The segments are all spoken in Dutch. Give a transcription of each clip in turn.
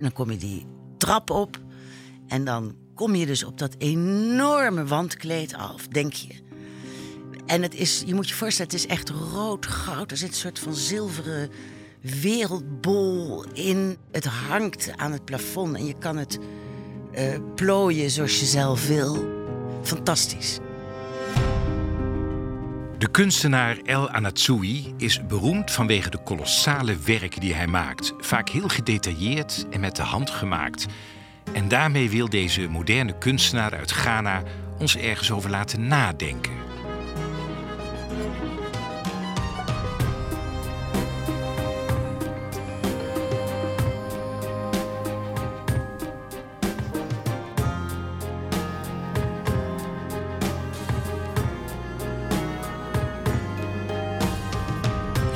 Dan kom je die trap op. En dan kom je dus op dat enorme wandkleed af, denk je. En het is, je moet je voorstellen, het is echt rood goud. Er zit een soort van zilveren wereldbol in. Het hangt aan het plafond en je kan het uh, plooien zoals je zelf wil. Fantastisch. De kunstenaar El Anatsui is beroemd vanwege de kolossale werken die hij maakt. Vaak heel gedetailleerd en met de hand gemaakt. En daarmee wil deze moderne kunstenaar uit Ghana ons ergens over laten nadenken.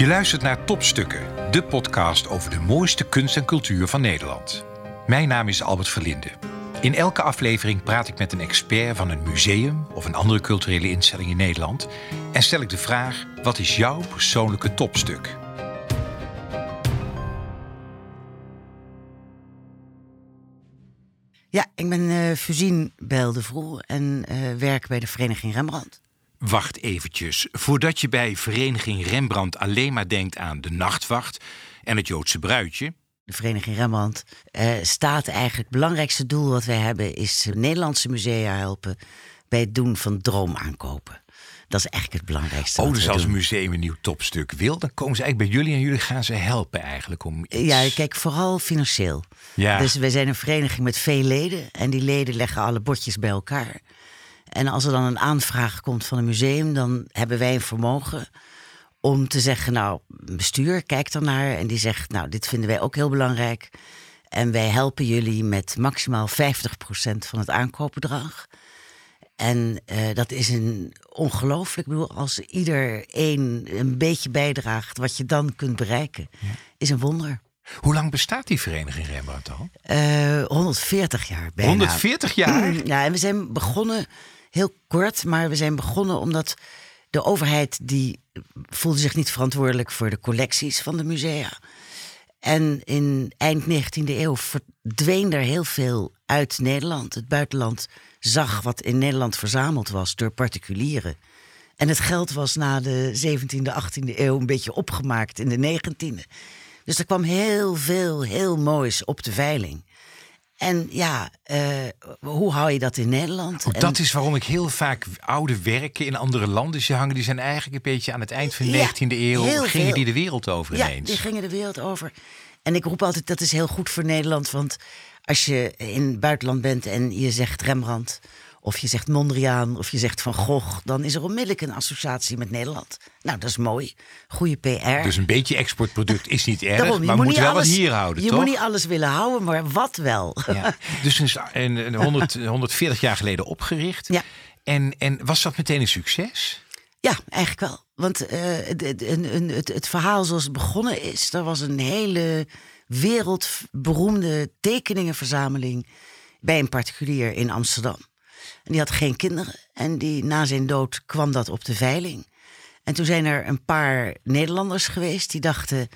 Je luistert naar Topstukken, de podcast over de mooiste kunst en cultuur van Nederland. Mijn naam is Albert Verlinde. In elke aflevering praat ik met een expert van een museum of een andere culturele instelling in Nederland en stel ik de vraag: wat is jouw persoonlijke topstuk? Ja, ik ben uh, Fusine Beldevroel en uh, werk bij de Vereniging Rembrandt. Wacht eventjes. Voordat je bij Vereniging Rembrandt alleen maar denkt aan de nachtwacht en het Joodse bruidje. De Vereniging Rembrandt uh, staat eigenlijk het belangrijkste doel wat wij hebben is Nederlandse musea helpen bij het doen van droomaankopen. Dat is eigenlijk het belangrijkste. Oh, dus als een museum een nieuw topstuk wil, dan komen ze eigenlijk bij jullie en jullie gaan ze helpen eigenlijk om iets... Ja, kijk, vooral financieel. Ja. Dus wij zijn een vereniging met veel leden en die leden leggen alle bordjes bij elkaar. En als er dan een aanvraag komt van een museum, dan hebben wij een vermogen om te zeggen, nou, bestuur, kijk naar En die zegt, nou, dit vinden wij ook heel belangrijk. En wij helpen jullie met maximaal 50% van het aankoopbedrag. En uh, dat is een ongelooflijk. Ik bedoel, als ieder een, een beetje bijdraagt, wat je dan kunt bereiken, is een wonder. Hoe lang bestaat die vereniging Rembrandt al? Uh, 140 jaar bijna. 140 jaar? Ja, en we zijn begonnen heel kort, maar we zijn begonnen omdat de overheid die voelde zich niet verantwoordelijk voor de collecties van de musea. En in eind 19e eeuw verdween er heel veel uit Nederland. Het buitenland zag wat in Nederland verzameld was door particulieren. En het geld was na de 17e, 18e eeuw een beetje opgemaakt in de 19e. Dus er kwam heel veel heel moois op de veiling. En ja, uh, hoe hou je dat in Nederland? Oh, dat is waarom ik heel vaak oude werken in andere landen zie hangen. Die zijn eigenlijk een beetje aan het eind van de ja, 19e eeuw. Gingen veel. die de wereld over ja, ineens? die gingen de wereld over. En ik roep altijd, dat is heel goed voor Nederland. Want als je in het buitenland bent en je zegt Rembrandt of je zegt Mondriaan, of je zegt Van Gogh, dan is er onmiddellijk een associatie met Nederland. Nou, dat is mooi. Goede PR. Dus een beetje exportproduct is niet erg, Daarom, maar moet, moet wel alles, wat hier houden, je toch? moet niet alles willen houden, maar wat wel. Ja. Dus in 100, 140 jaar geleden opgericht. Ja. En, en was dat meteen een succes? Ja, eigenlijk wel. Want uh, het, het, het, verhaal zoals het begonnen is, er was een hele wereldberoemde tekeningenverzameling bij een particulier in Amsterdam. En die had geen kinderen. En die, na zijn dood kwam dat op de veiling. En toen zijn er een paar Nederlanders geweest die dachten.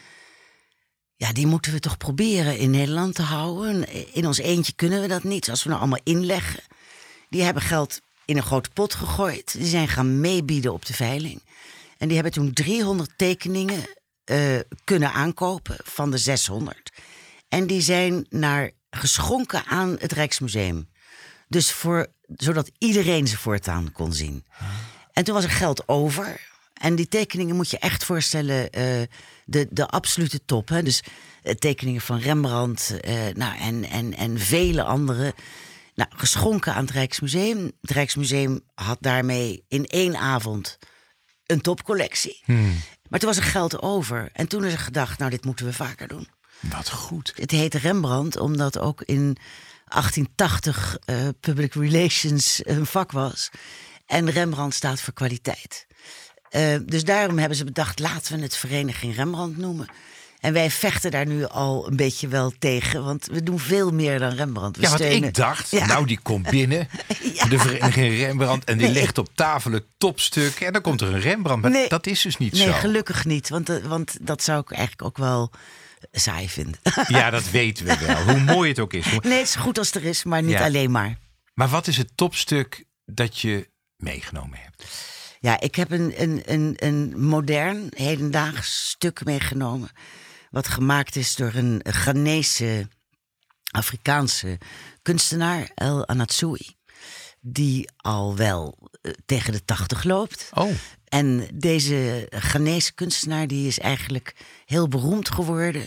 Ja, die moeten we toch proberen in Nederland te houden. In ons eentje kunnen we dat niet. Als we nou allemaal inleggen. Die hebben geld in een grote pot gegooid. Die zijn gaan meebieden op de veiling. En die hebben toen 300 tekeningen uh, kunnen aankopen van de 600. En die zijn naar geschonken aan het Rijksmuseum. Dus voor, zodat iedereen ze voortaan kon zien. En toen was er geld over. En die tekeningen moet je echt voorstellen, uh, de, de absolute top. Hè? Dus uh, tekeningen van Rembrandt uh, nou, en, en, en vele andere. Nou, geschonken aan het Rijksmuseum. Het Rijksmuseum had daarmee in één avond een topcollectie. Hmm. Maar toen was er geld over. En toen is er gedacht, nou, dit moeten we vaker doen. Wat goed. Het heet Rembrandt, omdat ook in 1880 uh, eh, public relations een vak was. En Rembrandt staat voor kwaliteit. Uh, dus daarom hebben ze bedacht, laten we het Vereniging Rembrandt noemen. En wij vechten daar nu al een beetje wel tegen, want we doen veel meer dan Rembrandt. We ja, want ik dacht, nou die komt binnen, ja. de vereniging Rembrandt, en die legt op tafel het topstuk en dan komt er een Rembrandt. Maar nee, dat is dus niet nee, zo. Nee, gelukkig niet, want, want dat zou ik eigenlijk ook wel saai vinden. Ja, dat weten we wel. Hoe mooi het ook is. Nee, het is goed als er is, maar niet Ja. alleen maar. Maar wat is het topstuk dat je meegenomen hebt? Ja, ik heb een, een, een, een modern, hedendaags stuk meegenomen. Wat gemaakt is door een Ghanese, Afrikaanse kunstenaar, El Anatsui. Die al wel tegen de tachtig loopt. Oh, En deze Ghanese kunstenaar die is eigenlijk heel beroemd geworden.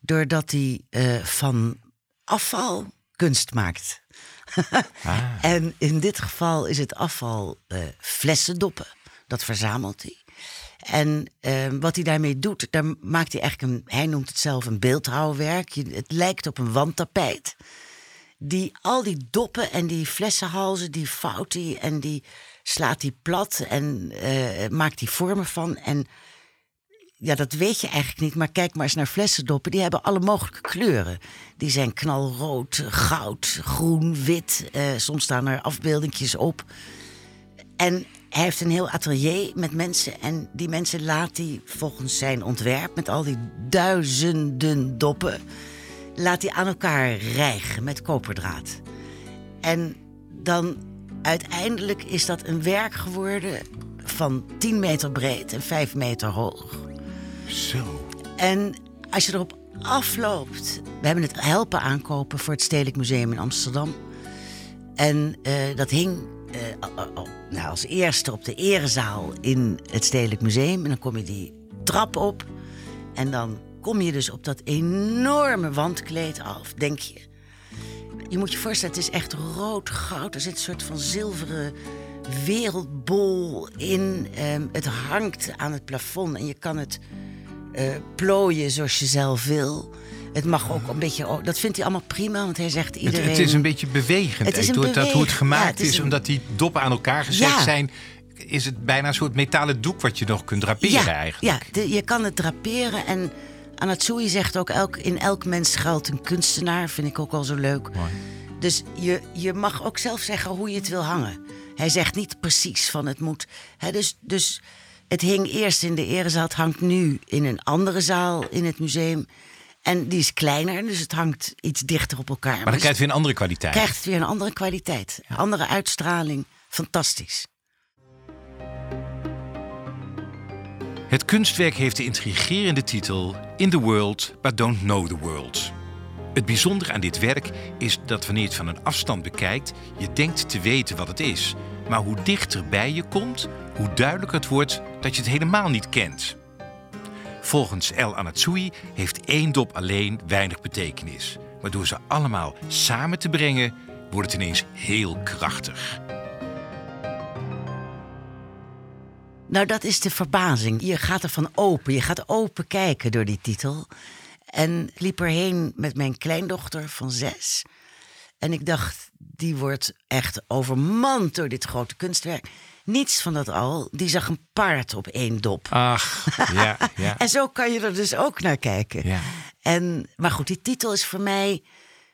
Doordat hij eh, van afval kunst maakt. ah. En in dit geval is het afval eh, flessendoppen. Dat verzamelt hij. En eh, wat hij daarmee doet, daar maakt hij eigenlijk een, hij noemt het zelf een beeldhouwwerk. Het lijkt op een wandtapijt. Die, al die doppen en die flessenhalzen, die vouwt hij en die slaat hij plat en eh, maakt hij vormen van. En ja, dat weet je eigenlijk niet, maar kijk maar eens naar flessendoppen. Die hebben alle mogelijke kleuren. Die zijn knalrood, goud, groen, wit. Eh, soms staan er afbeeldingjes op. En hij heeft een heel atelier met mensen. En die mensen laat hij volgens zijn ontwerp... met al die duizenden doppen... laat hij aan elkaar rijgen met koperdraad. En dan uiteindelijk is dat een werk geworden... van 10 meter breed en 5 meter hoog. Zo. En als je erop afloopt. We hebben het helpen aankopen voor het Stedelijk Museum in Amsterdam. En eh, dat hing eh, nou, als eerste op de erezaal in het Stedelijk Museum. En dan kom je die trap op. En dan kom je dus op dat enorme wandkleed af, denk je. Je moet je voorstellen, het is echt rood goud. Er zit een soort van zilveren wereldbol in. Ehm, het hangt aan het plafond en je kan het eh, plooien zoals je zelf wil. Het mag ook een beetje... Dat vindt hij allemaal prima, want hij zegt iedereen... het is een beetje bewegend. Het is een dat hoe het gemaakt ja, het is is, een- omdat die doppen aan elkaar gezet Ja. zijn, is het bijna een soort metalen doek wat je nog kunt draperen ja, eigenlijk. Ja, de- je kan het draperen. En Anatsui zegt ook, elk, in elk mens schuilt een kunstenaar. Vind ik ook wel zo leuk. Mooi. Dus je, je mag ook zelf zeggen hoe je het wil hangen. Hij zegt niet precies van het moet. Hè, dus, dus het hing eerst in de erezaal. Het hangt nu in een andere zaal in het museum. En die is kleiner, dus het hangt iets dichter op elkaar. Maar dan krijgt het weer een andere kwaliteit. krijgt het weer een andere kwaliteit. Andere uitstraling. Fantastisch. Het kunstwerk heeft de intrigerende titel In the World, but Don't Know the World. Het bijzondere aan dit werk is dat wanneer je het van een afstand bekijkt, je denkt te weten wat het is. Maar hoe dichter bij je komt, hoe duidelijker het wordt dat je het helemaal niet kent. Volgens El Anatsui heeft één dop alleen weinig betekenis. Maar door ze allemaal samen te brengen, wordt het ineens heel krachtig. Nou, dat is de verbazing. Je gaat ervan open. Je gaat open kijken door die titel. En ik liep erheen met mijn kleindochter van zes. En ik dacht, die wordt echt overmand door dit grote kunstwerk. Niets van dat al. Die zag een paard op één dop. Ach, ja, ja. En zo kan je er dus ook naar kijken. Ja. En, maar goed, die titel is voor mij.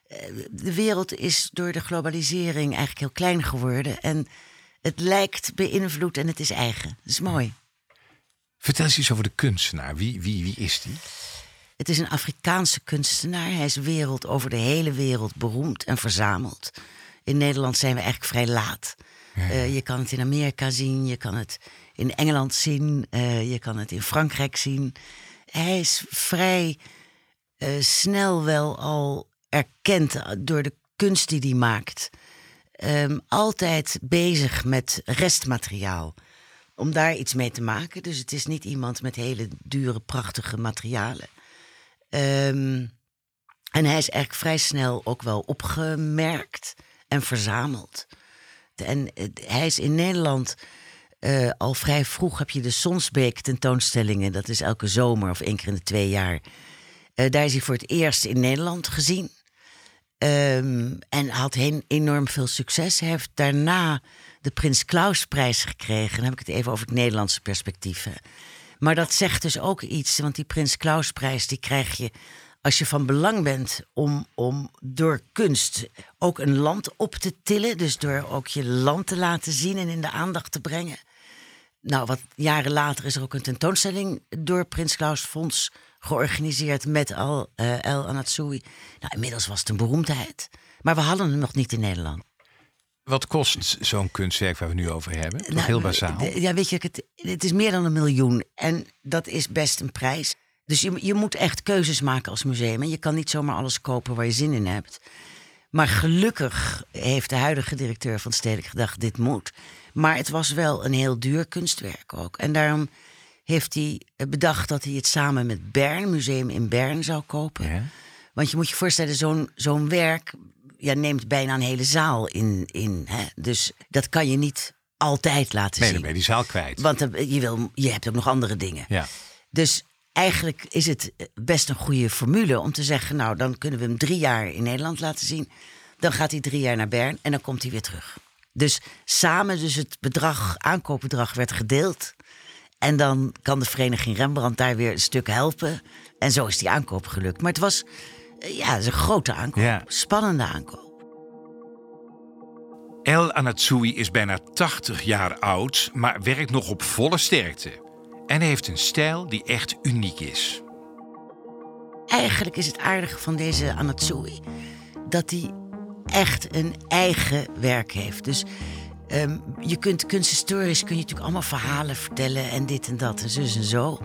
eh, De wereld is door de globalisering eigenlijk heel klein geworden. En het lijkt beïnvloed en het is eigen. Dat is mooi. Vertel eens iets over de kunstenaar. Wie, wie, wie is die? Het is een Afrikaanse kunstenaar. Hij is wereld over de hele wereld beroemd en verzameld. In Nederland zijn we eigenlijk vrij laat. Eh, je kan het in Amerika zien, je kan het in Engeland zien, eh, je kan het in Frankrijk zien. Hij is vrij eh, snel wel al erkend door de kunst die hij maakt. Ehm, altijd bezig met restmateriaal. Om daar iets mee te maken. Dus het is niet iemand met hele dure, prachtige materialen. Ehm, en hij is eigenlijk vrij snel ook wel opgemerkt en verzameld. En eh, hij is in Nederland eh, al vrij vroeg heb je de Sonsbeek tentoonstellingen. Dat is elke zomer of één keer in de twee jaar. Eh, daar is hij voor het eerst in Nederland gezien. Ehm, en had enorm veel succes. Hij heeft daarna de Prins Klausprijs gekregen. Dan heb ik het even over het Nederlandse perspectief. Maar dat zegt dus ook iets, want die Prins Klausprijs die krijg je als je van belang bent om, om door kunst ook een land op te tillen. Dus door ook je land te laten zien en in de aandacht te brengen. Nou, wat jaren later is er ook een tentoonstelling door Prins Klaus Fonds georganiseerd met Al, uh, El Anatsui. Nou, inmiddels was het een beroemdheid. Maar we hadden hem nog niet in Nederland. Wat kost zo'n kunstwerk waar we nu over hebben? Nou, heel bazaal. Ja, weet je, het, het is meer dan een miljoen. En dat is best een prijs. Dus je, je moet echt keuzes maken als museum. En je kan niet zomaar alles kopen waar je zin in hebt. Maar gelukkig heeft de huidige directeur van Stedelijk gedacht: dit moet. Maar het was wel een heel duur kunstwerk ook. En daarom heeft hij bedacht dat hij het samen met Bern, museum in Bern, zou kopen. Ja. Want je moet je voorstellen, zo'n zo'n werk ja, neemt bijna een hele zaal in. in hè? Dus dat kan je niet altijd laten nee, zien. Nee, dan ben je die zaal kwijt. Want je, wil, je hebt ook nog andere dingen. Ja. Dus eigenlijk is het best een goede formule om te zeggen... nou, dan kunnen we hem drie jaar in Nederland laten zien. Dan gaat hij drie jaar naar Bern en dan komt hij weer terug. Dus samen, dus het bedrag, aankoopbedrag werd gedeeld. En dan kan de vereniging Rembrandt daar weer een stuk helpen. En zo is die aankoop gelukt. Maar het was eh, ja, het is een grote aankoop. Spannende aankoop. El Anatsui is bijna 80 jaar oud, maar werkt nog op volle sterkte. En heeft een stijl die echt uniek is. Eigenlijk is het aardige van deze Anatsui dat hij echt een eigen werk heeft. Dus um, je kunt kunsthistorisch kun je natuurlijk allemaal verhalen vertellen en dit en dat en zus en zo.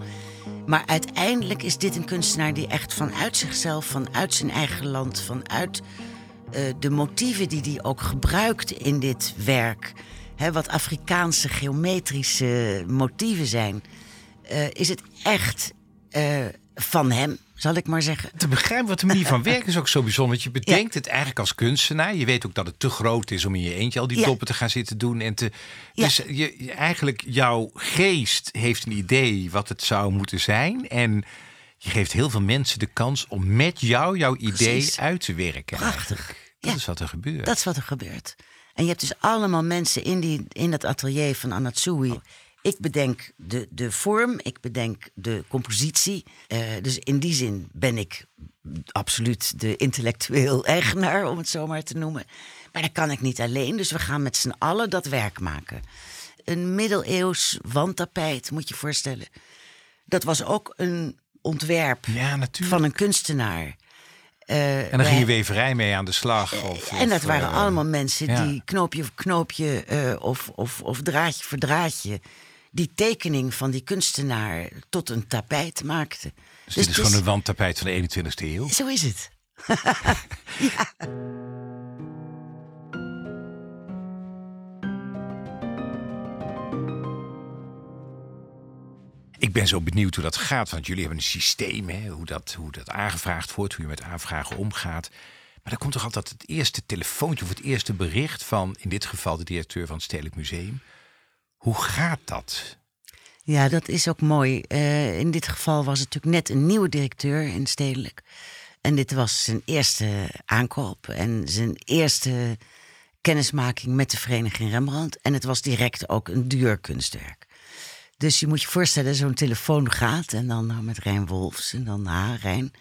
Maar uiteindelijk is dit een kunstenaar die echt vanuit zichzelf, vanuit zijn eigen land, vanuit uh, de motieven die hij ook gebruikt in dit werk, hè, wat Afrikaanse geometrische motieven zijn, uh, is het echt uh, van hem zal ik maar zeggen. Te begrijpen wat de manier van werken is ook zo bijzonder. Want je bedenkt het eigenlijk als kunstenaar. Je weet ook dat het te groot is om in je eentje al die ja. doppen te gaan zitten doen. En te, dus je, eigenlijk jouw geest heeft een idee wat het zou moeten zijn. En je geeft heel veel mensen de kans om met jou jouw idee uit te werken. Prachtig. Dat is wat er gebeurt. Dat is wat er gebeurt. En je hebt dus allemaal mensen in, die, in dat atelier van Anatsui. Ik bedenk de, de vorm, ik bedenk de compositie. Uh, dus in die zin ben ik absoluut de intellectueel eigenaar, om het zo maar te noemen. Maar dat kan ik niet alleen, dus we gaan met z'n allen dat werk maken. Een middeleeuws wandtapijt, moet je voorstellen. Dat was ook een ontwerp ja, van een kunstenaar. Uh, en dan ging je weverij mee aan de slag. Of, en dat waren uh, allemaal mensen die knoopje voor knoopje uh, of, of, of draadje voor draadje die tekening van die kunstenaar tot een tapijt maakte. Dus, dit is gewoon een wandtapijt van de 21ste eeuw? Zo is het. ja. Ik ben zo benieuwd hoe dat gaat, want jullie hebben een systeem, hè, hoe, dat, hoe dat aangevraagd wordt, hoe je met aanvragen omgaat. Maar dan komt toch altijd het eerste telefoontje of het eerste bericht van, in dit geval de directeur van het Stedelijk Museum. Hoe gaat dat? Ja, dat is ook mooi. Uh, in dit geval was het natuurlijk net een nieuwe directeur in Stedelijk. En dit was zijn eerste aankoop en zijn eerste kennismaking met de vereniging Rembrandt. En het was direct ook een duur kunstwerk. Dus je moet je voorstellen, zo'n telefoon gaat en dan nou, met Rijn Wolfs en dan, ah, Rijn.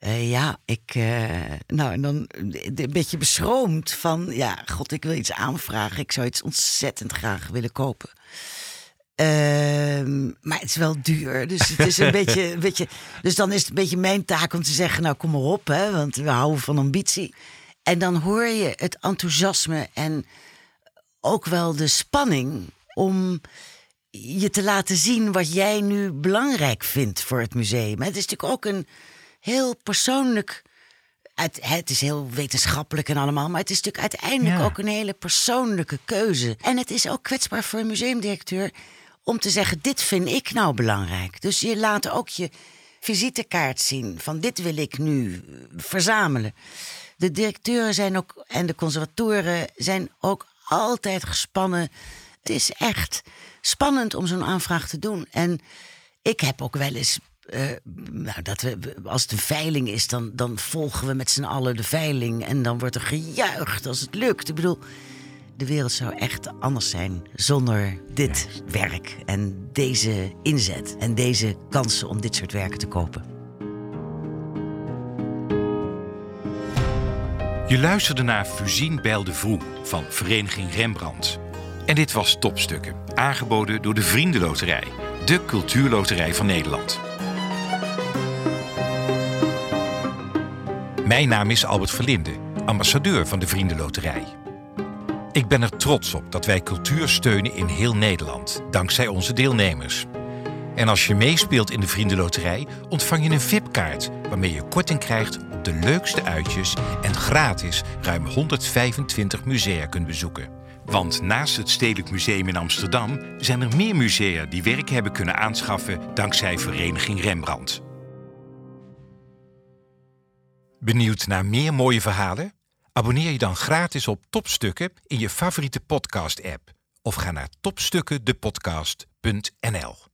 Uh, ja, ik, uh, nou, en dan een beetje beschroomd van, ja, god, ik wil iets aanvragen. Ik zou iets ontzettend graag willen kopen. Uh, maar het is wel duur. Dus het is een beetje, beetje. Dus dan is het een beetje mijn taak om te zeggen: Nou, kom maar op, hè, want we houden van ambitie. En dan hoor je het enthousiasme en ook wel de spanning om je te laten zien wat jij nu belangrijk vindt voor het museum. Het is natuurlijk ook een heel persoonlijk. Het, het, is heel wetenschappelijk en allemaal, maar het is natuurlijk uiteindelijk ook een hele persoonlijke keuze. En het is ook kwetsbaar voor een museumdirecteur om te zeggen: dit vind ik nou belangrijk. Dus je laat ook je visitekaart zien van dit wil ik nu verzamelen. De directeuren zijn ook en de conservatoren zijn ook altijd gespannen. Het is echt spannend om zo'n aanvraag te doen. En ik heb ook wel eens. Uh, nou, dat we, als het een veiling is, dan, dan volgen we met z'n allen de veiling. En dan wordt er gejuicht als het lukt. Ik bedoel, de wereld zou echt anders zijn zonder dit werk en deze inzet en deze kansen om dit soort werken te kopen. Je luisterde naar Fusine Bijl de Vroe van Vereniging Rembrandt. En dit was Topstukken, aangeboden door de Vriendenloterij, de cultuurloterij van Nederland. Mijn naam is Albert Verlinde, ambassadeur van de Vriendenloterij. Ik ben er trots op dat wij cultuur steunen in heel Nederland, dankzij onze deelnemers. En als je meespeelt in de Vriendenloterij, ontvang je een VIP-kaart waarmee je korting krijgt op de leukste uitjes en gratis ruim 125 musea kunt bezoeken. Want naast het Stedelijk Museum in Amsterdam zijn er meer musea die werk hebben kunnen aanschaffen dankzij Vereniging Rembrandt. Benieuwd naar meer mooie verhalen? Abonneer je dan gratis op Topstukken in je favoriete podcast-app of ga naar topstukkendepodcast.nl.